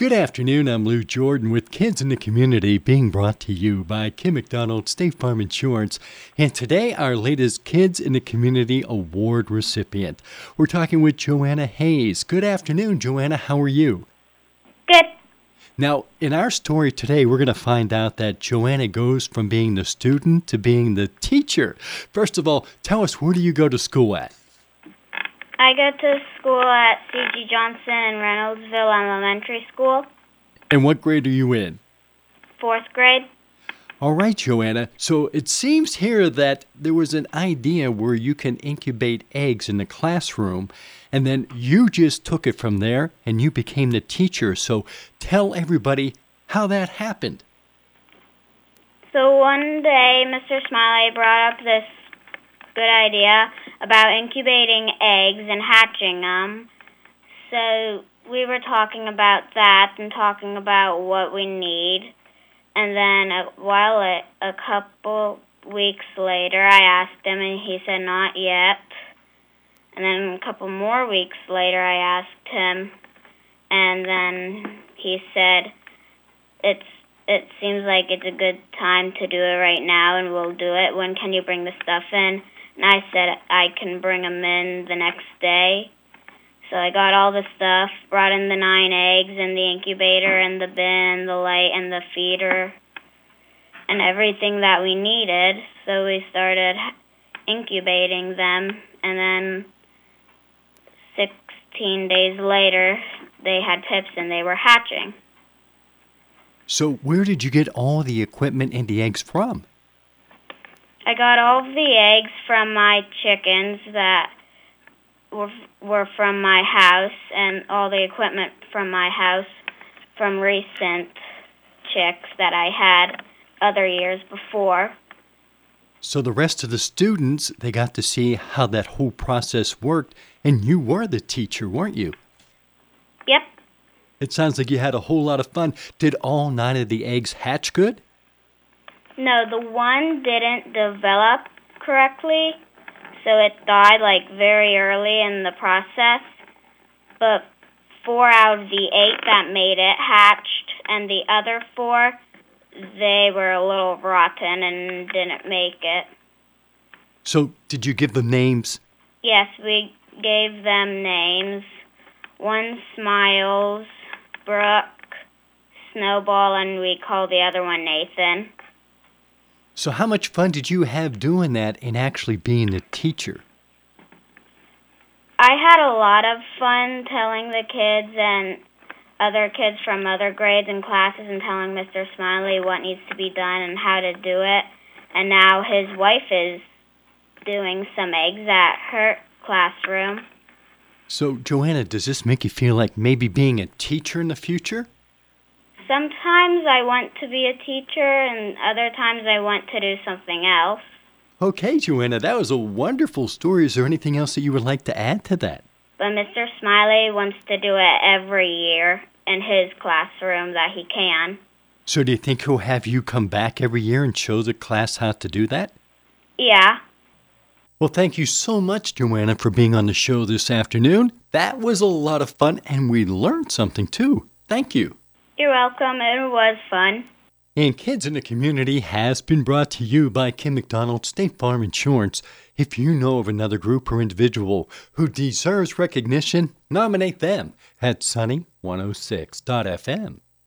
Good afternoon. I'm Lou Jordan with Kids in the Community being brought to you by Kim McDonald State Farm Insurance. And today, our latest Kids in the Community Award recipient. We're talking with Joanna Hayes. Good afternoon, Joanna. How are you? Good. Now, in our story today, we're going to find out that Joanna goes from being the student to being the teacher. First of all, tell us where do you go to school at? I go to school at C.G. Johnson in Reynoldsville Elementary School, And what grade are you in? fourth grade. All right, Joanna. So it seems here that there was an idea where you can incubate eggs in the classroom, and then you just took it from there and you became the teacher. So tell everybody how that happened. So one day, Mr. Smiley brought up this good idea about incubating eggs and hatching them. So we were talking about that and talking about what we need. And then a while a, a couple weeks later, I asked him, and he said not yet. And then a couple more weeks later, I asked him, and then he said, "It's it seems like it's a good time to do it right now, and we'll do it. When can you bring the stuff in?" And I said I can bring them in the next day. So I got all the stuff, brought in the nine eggs and the incubator and the bin, the light and the feeder, and everything that we needed. So we started incubating them, and then 16 days later, they had pips and they were hatching. So, where did you get all the equipment and the eggs from? I got all of the eggs from my chickens that were were from my house, and all the equipment from my house from recent chicks that I had other years before. So, the rest of the students, they got to see how that whole process worked, and you were the teacher, weren't you? Yep, It sounds like you had a whole lot of fun. Did all nine of the eggs hatch good? No, the one didn't develop correctly, so it died like very early in the process. But four out of the eight that made it hatched, and the other four, they were a little rotten and didn't make it. So, did you give them names? Yes, we gave them names. One Smiles, Brooke, Snowball, and we call the other one Nathan. So, how much fun did you have doing that and actually being a teacher? I had a lot of fun telling the kids and other kids from other grades and classes and telling Mr. Smiley what needs to be done and how to do it. And now his wife is doing some eggs at her classroom. So, Joanna, does this make you feel like maybe being a teacher in the future? Sometimes I want to be a teacher and other times I want to do something else. Okay, Joanna, that was a wonderful story. Is there anything else that you would like to add to that? But Mr. Smiley wants to do it every year in his classroom that he can. So, do you think he'll have you come back every year and show the class how to do that? Yeah. Well, thank you so much, Joanna, for being on the show this afternoon. That was a lot of fun, and we learned something too. Thank you. You're welcome. It was fun. And Kids in the Community has been brought to you by Kim McDonald State Farm Insurance. If you know of another group or individual who deserves recognition, nominate them at sunny106.fm.